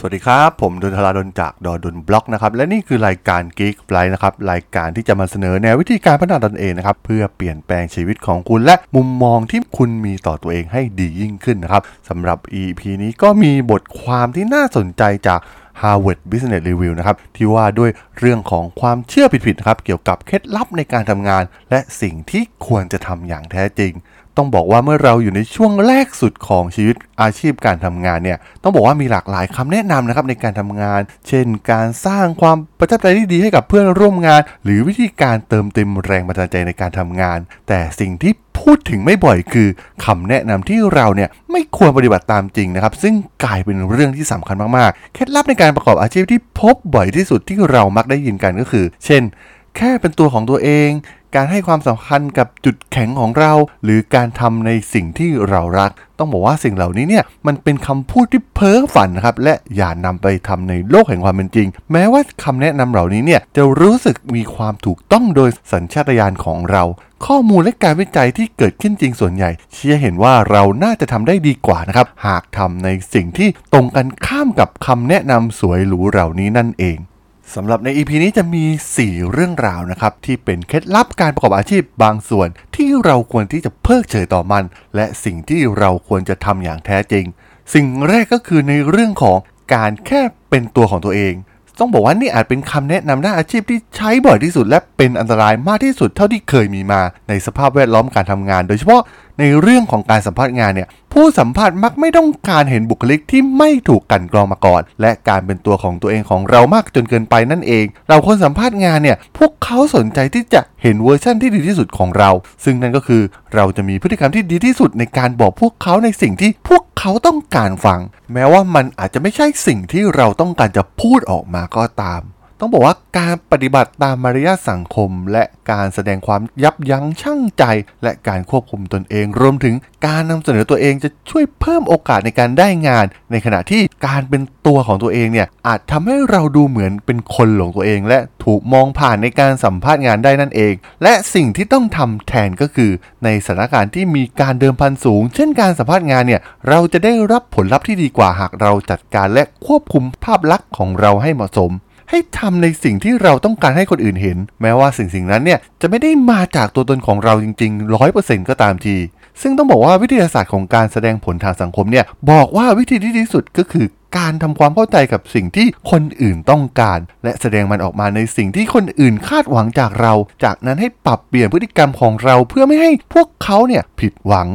สวัสดีครับ ผมดนทราดนจากดอดนบล็อกนะครับ และนี่คือรายการ Geek f l y นะครับ รายการที่จะมาเสนอแนววิธีการพัฒนาตนเองนะครับ เพื่อเปลี่ยนแปลงชีวิตของคุณและมุมมองที่คุณมีต่อตัวเองให้ดียิ่งขึ้นนะครับสำหรับ EP นี้ก็มีบทความที่น่าสนใจจาก Harvard Business Review นะครับ ที่ว่าด้วยเรื่องของความเชื่อผิดๆนะครับ เกี่ยวกับเคล็ดลับในการทำงาน และสิ่งที่ควรจะทำอย่างแท้จริง ต้องบอกว่าเมื่อเราอยู่ในช่วงแรกสุดของชีวิตอาชีพการทำงานเนี่ยต้องบอกว่ามีหลากหลายคำแนะนำนะครับในการทำงาน เช่น การสร้างความประทับใจที่ดีให้กับเพื่อนร่วมงาน หรือวิธีการเติมเต็มแรงบันดาลใจในการทำงาน แต่สิ่งที่พูดถึงไม่บ่อยคือคำแนะนำที่เราเนี่ยไม่ควรปฏิบัติตามจริงนะครับ ซึ่งกลายเป็นเรื่องที่สำคัญมากๆ เคล็ดลับในการประกอบอาชีพที่พบบ่อยที่สุดที่เรามักได้ยินกันก็คือ เช่น แค่เป็นตัวของตัวเอง การให้ความสำคัญกับจุดแข็งของเรา หรือการทำในสิ่งที่เรารัก ต้องบอกว่าสิ่งเหล่านี้เนี่ยมันเป็นคำพูดที่เพ้อฝันนะครับและอย่านำไปทำในโลกแห่งความเป็นจริง แม้ว่าคำแนะนำเหล่านี้เนี่ยจะรู้สึกมีความถูกต้องโดยสัญชาตญาณของเรา ข้อมูลและการวิจัยที่เกิดขึ้นจริงส่วนใหญ่ เชื่อเห็นว่าเราน่าจะทำได้ดีกว่านะครับหากทำในสิ่งที่ตรงกันข้ามกับคำแนะนำสวยหรูเหล่านี้นั่นเอง สำหรับใน EP นี้จะมี 4 เรื่องราวนะครับ ที่เป็นเคล็ดลับการประกอบอาชีพบางส่วนที่เราควรที่จะเพิกเฉยต่อมัน และสิ่งที่เราควรจะทำอย่างแท้จริง สิ่งแรกก็คือในเรื่องของการแค่เป็นตัวของตัวเอง ต้องบอกว่านี่อาจเป็นคำแนะนำด้านอาชีพที่ใช้บ่อยที่สุด และเป็นอันตรายมากที่สุดเท่าที่เคยมีมา ในสภาพแวดล้อมการทำงาน โดยเฉพาะในเรื่องของการสัมภาษณ์งานเนี่ย ผู้สัมภาษณ์มักไม่ต้องการเห็นบุคลิกที่ไม่ถูกกันกรองมาก่อน และการเป็นตัวของตัวเองของเรามากจนเกินไปนั่นเอง เราคนสัมภาษณ์งานเนี่ย พวกเขาสนใจที่จะเห็นเวอร์ชั่นที่ดีที่สุดของเรา ซึ่งนั่นก็คือเราจะมีพฤติกรรมที่ดีที่สุดในการบอกพวกเขาในสิ่งที่พวกเขาต้องการฟัง แม้ว่ามันอาจจะไม่ใช่สิ่งที่เราต้องการจะพูดออกมาก็ตาม ต้องบอกว่าการปฏิบัติตามมารยาทสังคม และการแสดงความยับยั้งชั่งใจ และการควบคุมตนเอง รวมถึงการนำเสนอตัวเองจะช่วยเพิ่มโอกาสในการได้งาน ในขณะที่การเป็นตัวของตัวเองเนี่ยอาจทำให้เราดูเหมือนเป็นคนหลงตัวเอง และถูกมองผ่านในการสัมภาษณ์งานได้นั่นเอง และสิ่งที่ต้องทำแทนก็คือ ในสถานการณ์ที่มีการเดิมพันสูง เช่นการสัมภาษณ์งานเนี่ยเราจะได้รับผลลัพธ์ที่ดีกว่าหากเราจัดการและควบคุมภาพลักษณ์ของเราให้เหมาะสม ให้ทำในสิ่งที่เราต้องการให้คนอื่นเห็น แม้ว่าสิ่งสิ่งนั้นเนี่ยจะไม่ได้มาจากตัวตนของเราจริงๆ100%ก็ตามที ซึ่งต้องบอกว่าวิทยาศาสตร์ของการแสดงผลทางสังคมเนี่ยบอกว่าวิธีที่ดีที่สุดก็คือการทำความเข้าใจกับสิ่งที่คนอื่นต้องการ และแสดงมันออกมาในสิ่งที่คนอื่นคาดหวังจากเรา จากนั้นให้ปรับเปลี่ยนพฤติกรรมของเราเพื่อไม่ให้พวกเขาเนี่ยผิดหวัง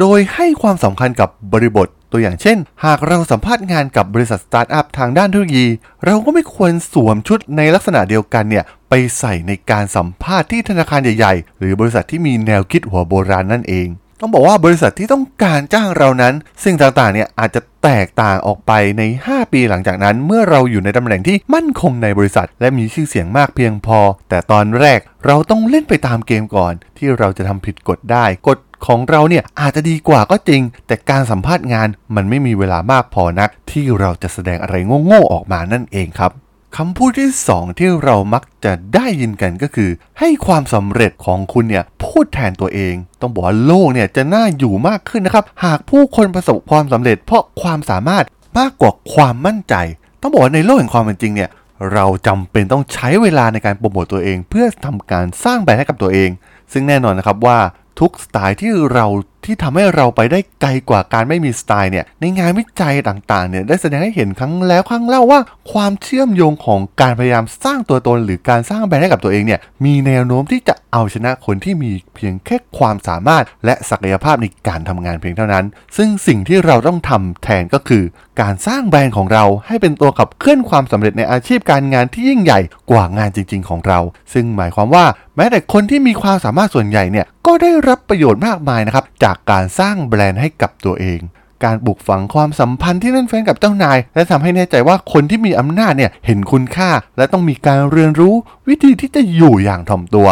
โดยให้ความสำคัญกับบริบท ตัวอย่างเช่น หากเราสัมภาษณ์งานกับบริษัทสตาร์ทอัพทางด้านเทคโนโลยี เราก็ไม่ควรสวมชุดในลักษณะเดียวกันเนี่ยไปใส่ในการสัมภาษณ์ที่ธนาคารใหญ่ๆ หรือบริษัทที่มีแนวคิดหัวโบราณนั่นเอง ต้องบอกว่าบริษัทที่ต้องการจ้างเรานั้น สิ่งต่างๆเนี่ยอาจจะแตกต่างออกไปใน 5 ปีหลังจากนั้น เมื่อเราอยู่ในตำแหน่งที่มั่นคงในบริษัท และมีชื่อเสียงมากเพียงพอ แต่ตอนแรกเราต้องเล่นไปตามเกมก่อน ที่เราจะทำผิดกฎได้ กฎ ของเราเนี่ยอาจจะดีกว่าก็จริง แต่การสัมภาษณ์งานมันไม่มีเวลามากพอนัก ที่เราจะแสดงอะไรโง่ๆออกมานั่นเองครับคำพูดที่ 2 ที่เรามักจะได้ยินกันก็คือ ให้ความสำเร็จของคุณเนี่ยพูดแทนตัวเอง ต้องบอกว่าโลกเนี่ยจะน่าอยู่มากขึ้นนะครับ หากผู้คนประสบความสำเร็จเพราะความสามารถมากกว่าความมั่นใจ ต้องบอกว่าในโลกแห่งความเป็นจริงเนี่ยเราจำเป็นต้องใช้เวลาในการโปรโมตตัวเอง เพื่อทำการสร้างแบรนด์ให้กับตัวเอง ซึ่งแน่นอนนะครับว่า ทุกสไตล์ที่เรา ที่ทำให้เราไปได้ไกลกว่าการไม่มีสไตล์เนี่ยในงานวิจัยต่างๆเนี่ยได้แสดงให้เห็นครั้งแล้วครั้งเล่าว่าความเชื่อมโยงของการพยายามสร้างตัวตน หรือการสร้างแบรนด์ให้กับตัวเองเนี่ยมีแนวโน้มที่จะเอาชนะคนที่มีเพียงแค่ความสามารถ และศักยภาพในการทำงานเพียงเท่านั้น ซึ่งสิ่งที่เราต้องทำแทนก็คือ การสร้างแบรนด์ของเราให้เป็นตัวขับเคลื่อนความสำเร็จในอาชีพการงานที่ยิ่งใหญ่กว่างานจริง ๆ ของเรา ซึ่งหมายความว่า แม้แต่คนที่มีความสามารถส่วนใหญ่เนี่ยก็ได้รับประโยชน์มากมายนะครับจากการสร้างแบรนด์ให้กับตัวเอง การปลูกฝังความสัมพันธ์ที่แน่นแฟนกับเจ้านาย และทำให้แน่ใจว่าคนที่มีอำนาจเนี่ยเห็นคุณค่า และต้องมีการเรียนรู้วิธีที่จะอยู่อย่างถ่อมตัว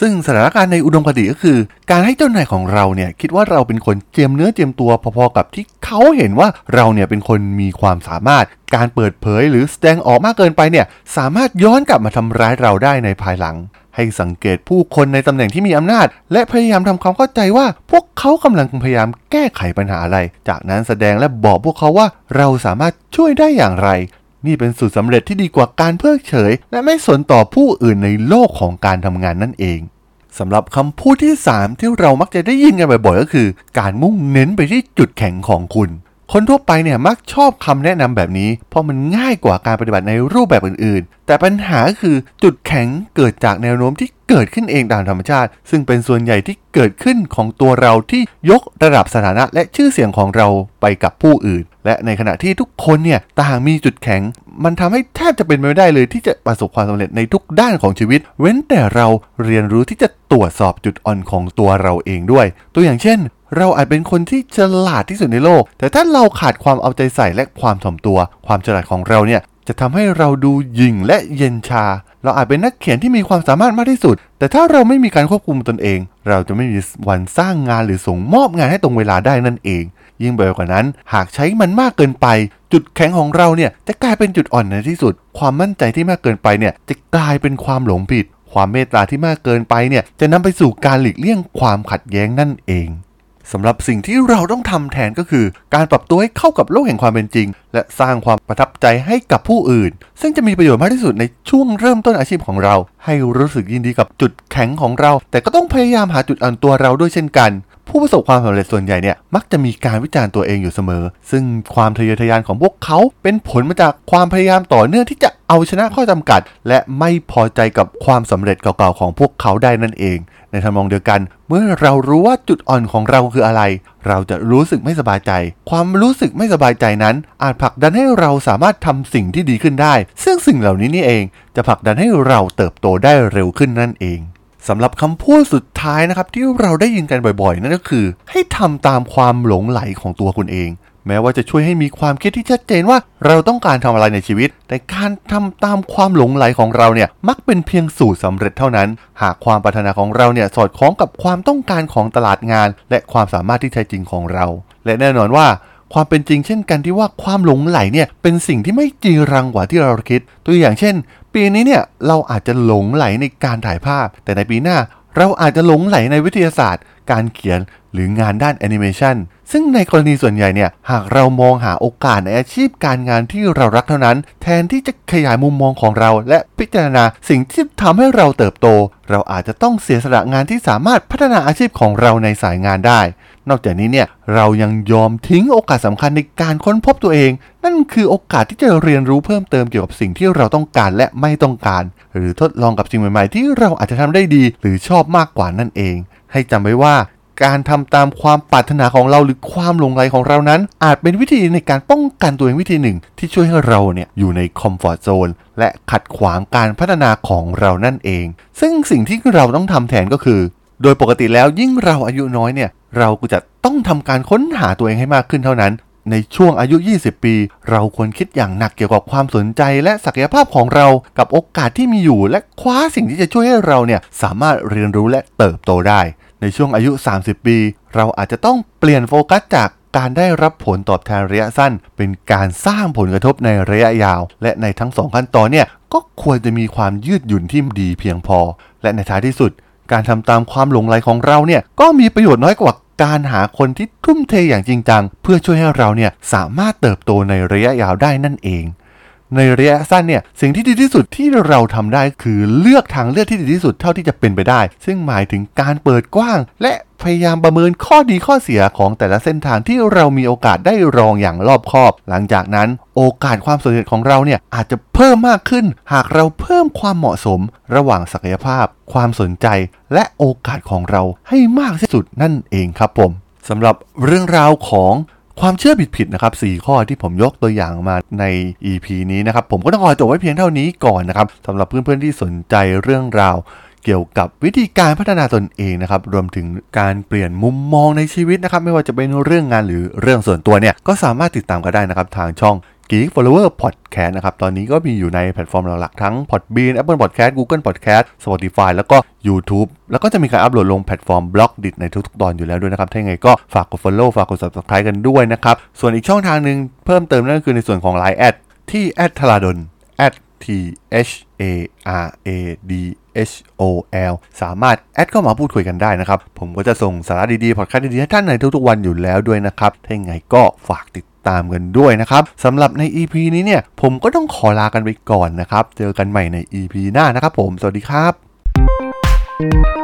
ซึ่งสถานการณ์ในอุดมคติก็คือ การให้เจ้านายของเราเนี่ยคิดว่าเราเป็นคนเจียมเนื้อเจียมตัวพอๆกับที่เขาเห็นว่าเราเนี่ยเป็นคนมีความสามารถ การเปิดเผยหรือแสดงออกมากเกินไปเนี่ยสามารถย้อนกลับมาทำร้ายเราได้ในภายหลัง ให้สังเกตผู้คนในตำแหน่งที่มีอำนาจ และพยายามทำความเข้าใจว่า พวกเขากำลังพยายามแก้ไขปัญหาอะไร จากนั้นแสดงและบอกพวกเขาว่าเราสามารถช่วยได้อย่างไร นี่เป็นสูตรสำเร็จที่ดีกว่าการเพิกเฉย และไม่สนต่อผู้อื่นในโลกของการทำงานนั่นเองสำหรับคำพูดที่ 3 ที่เรามักจะได้ยินกันบ่อยๆก็คือ การมุ่งเน้นไปที่จุดแข็งของคุณ คนทั่วไปเนี่ยมักชอบคำแนะนำแบบนี้ เพราะมันง่ายกว่าการปฏิบัติในรูปแบบอื่นๆ แต่ปัญหาคือจุดแข็งเกิดจากแนวโน้มที่เกิดขึ้นเองตามธรรมชาติ ซึ่งเป็นส่วนใหญ่ที่เกิดขึ้นของตัวเราที่ยกระดับสถานะและชื่อเสียงของเราไปกับผู้อื่น และในขณะที่ทุกคนเนี่ยต่างมีจุดแข็ง มันทำให้แทบจะเป็นไปไม่ได้เลยที่จะประสบความสำเร็จในทุกด้านของชีวิต เว้นแต่เราเรียนรู้ที่จะตรวจสอบจุดอ่อนของตัวเราเองด้วย ตัวอย่างเช่น เราอาจเป็นคนที่ฉลาดที่สุดในโลก แต่ถ้าเราขาดความเอาใจใส่และความถ่อมตัว ความฉลาดของเราเนี่ยจะทำให้เราดูหยิ่งและเย็นชา เราอาจเป็นนักเขียนที่มีความสามารถมากที่สุด แต่ถ้าเราไม่มีการควบคุมตนเอง เราจะไม่มีวันสร้างงานหรือส่งมอบงานให้ตรงเวลาได้นั่นเอง ยิ่งไปกว่านั้น หากใช้มันมากเกินไป จุดแข็งของเราเนี่ยจะกลายเป็นจุดอ่อนในที่สุด ความมั่นใจที่มากเกินไปเนี่ยจะกลายเป็นความหลงผิด ความเมตตาที่มากเกินไปเนี่ยจะนำไปสู่การหลีกเลี่ยงความขัดแย้งนั่นเอง สำหรับสิ่งที่เราต้องทำแทนก็คือ การปรับตัวให้เข้ากับโลกแห่งความเป็นจริง และสร้างความประทับใจให้กับผู้อื่น ซึ่งจะมีประโยชน์มากที่สุดในช่วงเริ่มต้นอาชีพของเรา ให้รู้สึกยินดีกับจุดแข็งของเรา แต่ก็ต้องพยายามหาจุดอ่อนตัวเราด้วยเช่นกัน ผู้ประสบความสำเร็จส่วนใหญ่เนี่ยมักจะมีการวิจารณ์ตัวเองอยู่เสมอ ซึ่งความทะเยอทะยานของพวกเขาเป็นผลมาจากความพยายามต่อเนื่องที่จะเอาชนะข้อจำกัด และไม่พอใจกับความสำเร็จเก่าๆของพวกเขาได้นั่นเอง ในทำนองเดียวกัน เมื่อเรารู้ว่าจุดอ่อนของเราคืออะไร เราจะรู้สึกไม่สบายใจ ความรู้สึกไม่สบายใจนั้น อาจผลักดันให้เราสามารถทำสิ่งที่ดีขึ้นได้ ซึ่งสิ่งเหล่านี้นี่เอง จะผลักดันให้เราเติบโตได้เร็วขึ้นนั่นเอง สำหรับคำพูดสุดท้ายนะครับที่เราได้ยินกันบ่อยๆ นั่นก็คือ ให้ทำตามความหลงไหลของตัวคุณเอง แม้ว่าจะช่วยให้มีความคิดที่ชัดเจนว่าเราต้องการทำอะไรในชีวิต แต่การทำตามความหลงไหลของเราเนี่ยมักเป็นเพียงสูตรสำเร็จเท่านั้น หากความปรารถนาของเราเนี่ยสอดคล้องกับความต้องการของตลาดงาน และความสามารถที่แท้จริงของเรา และแน่นอนว่าความเป็นจริงเช่นกันที่ว่าความหลงไหลเนี่ยเป็นสิ่งที่ไม่จีรังกว่าที่เราคิด ตัวอย่างเช่น ปีนี้เนี่ยเราอาจจะหลงไหลในการถ่ายภาพ แต่ในปีหน้าเราอาจจะหลงไหลในวิทยาศาสตร์ การเขียนหรืองานด้านแอนิเมชันซึ่งในกรณีส่วนใหญ่เนี่ย หากเรามองหาโอกาสในอาชีพการงานที่เรารักเท่านั้น แทนที่จะขยายมุมมองของเรา และพิจารณาสิ่งที่ทำให้เราเติบโต เราอาจจะต้องเสียสละงานที่สามารถพัฒนาอาชีพของเราในสายงานได้ นอกจากนี้เนี่ยเรายังยอมทิ้งโอกาสสำคัญในการค้นพบตัวเอง นั่นคือโอกาสที่จะเรียนรู้เพิ่มเติมเกี่ยวกับสิ่งที่เราต้องการและไม่ต้องการ หรือทดลองกับสิ่งใหม่ๆ ที่เราอาจจะทำได้ดี หรือชอบมากกว่านั่นเอง ให้จำไว้ว่าการทำตามความปรารถนาของเราหรือความหลงไหลของเรานั้น อาจเป็นวิธีในการป้องกันตัวเองวิธีหนึ่ง ที่ช่วยให้เราเนี่ยอยู่ในคอมฟอร์ทโซนและขัดขวางการพัฒนาของเรานั่นเอง ซึ่งสิ่งที่เราต้องทำแทนก็คือ โดยปกติแล้วยิ่งเราอายุน้อยเนี่ย เราก็จะต้องทำการค้นหาตัวเองให้มากขึ้นเท่านั้น ในช่วงอายุ 20 ปี เราควรคิดอย่างหนักเกี่ยวกับความสนใจและศักยภาพของเรากับโอกาสที่มีอยู่ และคว้าสิ่งที่จะช่วยให้เราเนี่ยสามารถเรียนรู้และเติบโตได้ ในช่วงอายุ 30 ปี เราอาจจะต้องเปลี่ยนโฟกัสจากการได้รับผลตอบแทนระยะสั้น เป็นการสร้างผลกระทบในระยะยาว และในทั้งสองขั้นตอนเนี่ยก็ควรจะมีความยืดหยุ่นที่ดีเพียงพอ และในท้ายที่สุด การทำตามความหลงไหลของเราเนี่ยก็มีประโยชน์น้อยกว่า การหาคนที่ทุ่มเทอย่างจริงจัง เพื่อช่วยให้เราเนี่ยสามารถเติบโตในระยะยาวได้นั่นเอง ในระยะสั้นเนี่ยสิ่งที่ดีที่สุดที่เราทำได้คือเลือกทางเลือกที่ดีที่สุดเท่าที่จะเป็นไปได้ ซึ่งหมายถึงการเปิดกว้าง และพยายามประเมินข้อดีข้อเสียของแต่ละเส้นทางที่เรามีโอกาสได้ลองอย่างรอบคอบ หลังจากนั้นโอกาสความสำเร็จของเราเนี่ยอาจจะเพิ่มมากขึ้น หากเราเพิ่มความเหมาะสม ระหว่างศักยภาพ ความสนใจ และโอกาสของเราให้มากที่สุดนั่นเองครับผมสำหรับเรื่องราวของ ความเชื่อผิดๆนะครับ 4 ข้อที่ผมยกตัวอย่างมาใน EP นี้นะครับ ผมก็ต้องขอจบไว้เพียงเท่านี้ก่อนนะครับสำหรับเพื่อนๆที่สนใจเรื่องราวเกี่ยวกับวิธีการพัฒนาตนเองนะครับ รวมถึงการเปลี่ยนมุมมองในชีวิตนะครับ ไม่ว่าจะเป็นเรื่องงานหรือเรื่องส่วนตัวเนี่ย ก็สามารถติดตามกันได้นะครับ ทางช่อง Geek Flower Podcast นะครับ ตอนนี้ก็มีอยู่ในแพลตฟอร์มหลักๆทั้ง Podbean Apple Podcast Google Podcast Spotify แล้วก็ YouTube แล้วก็จะมีการอัปโหลดลงแพลตฟอร์ม Blockdit ในทุกๆตอนอยู่แล้วด้วยนะครับ ถ้าอย่างไรก็ฝากกด Follow ฝากกด Subscribe กันด้วยนะครับ ส่วนอีกช่องทางหนึ่งเพิ่มเติมนั่นก็คือในส่วนของ Line แอดที่แอดธาราดล T H A R A D H O L สามารถ add เข้ามาพูดคุยกันได้นะครับ ผมก็จะส่งสาระดีๆ พอดแคสต์ดีๆ ให้ท่านในทุกๆวันอยู่แล้วด้วยนะครับ ถ้าอย่างไรก็ฝากติด ตามกันด้วยนะครับสำหรับใน EP นี้เนี่ยผมก็ต้องขอลากันไปก่อนนะครับ เจอกันใหม่ใน EP หน้านะครับผม สวัสดีครับ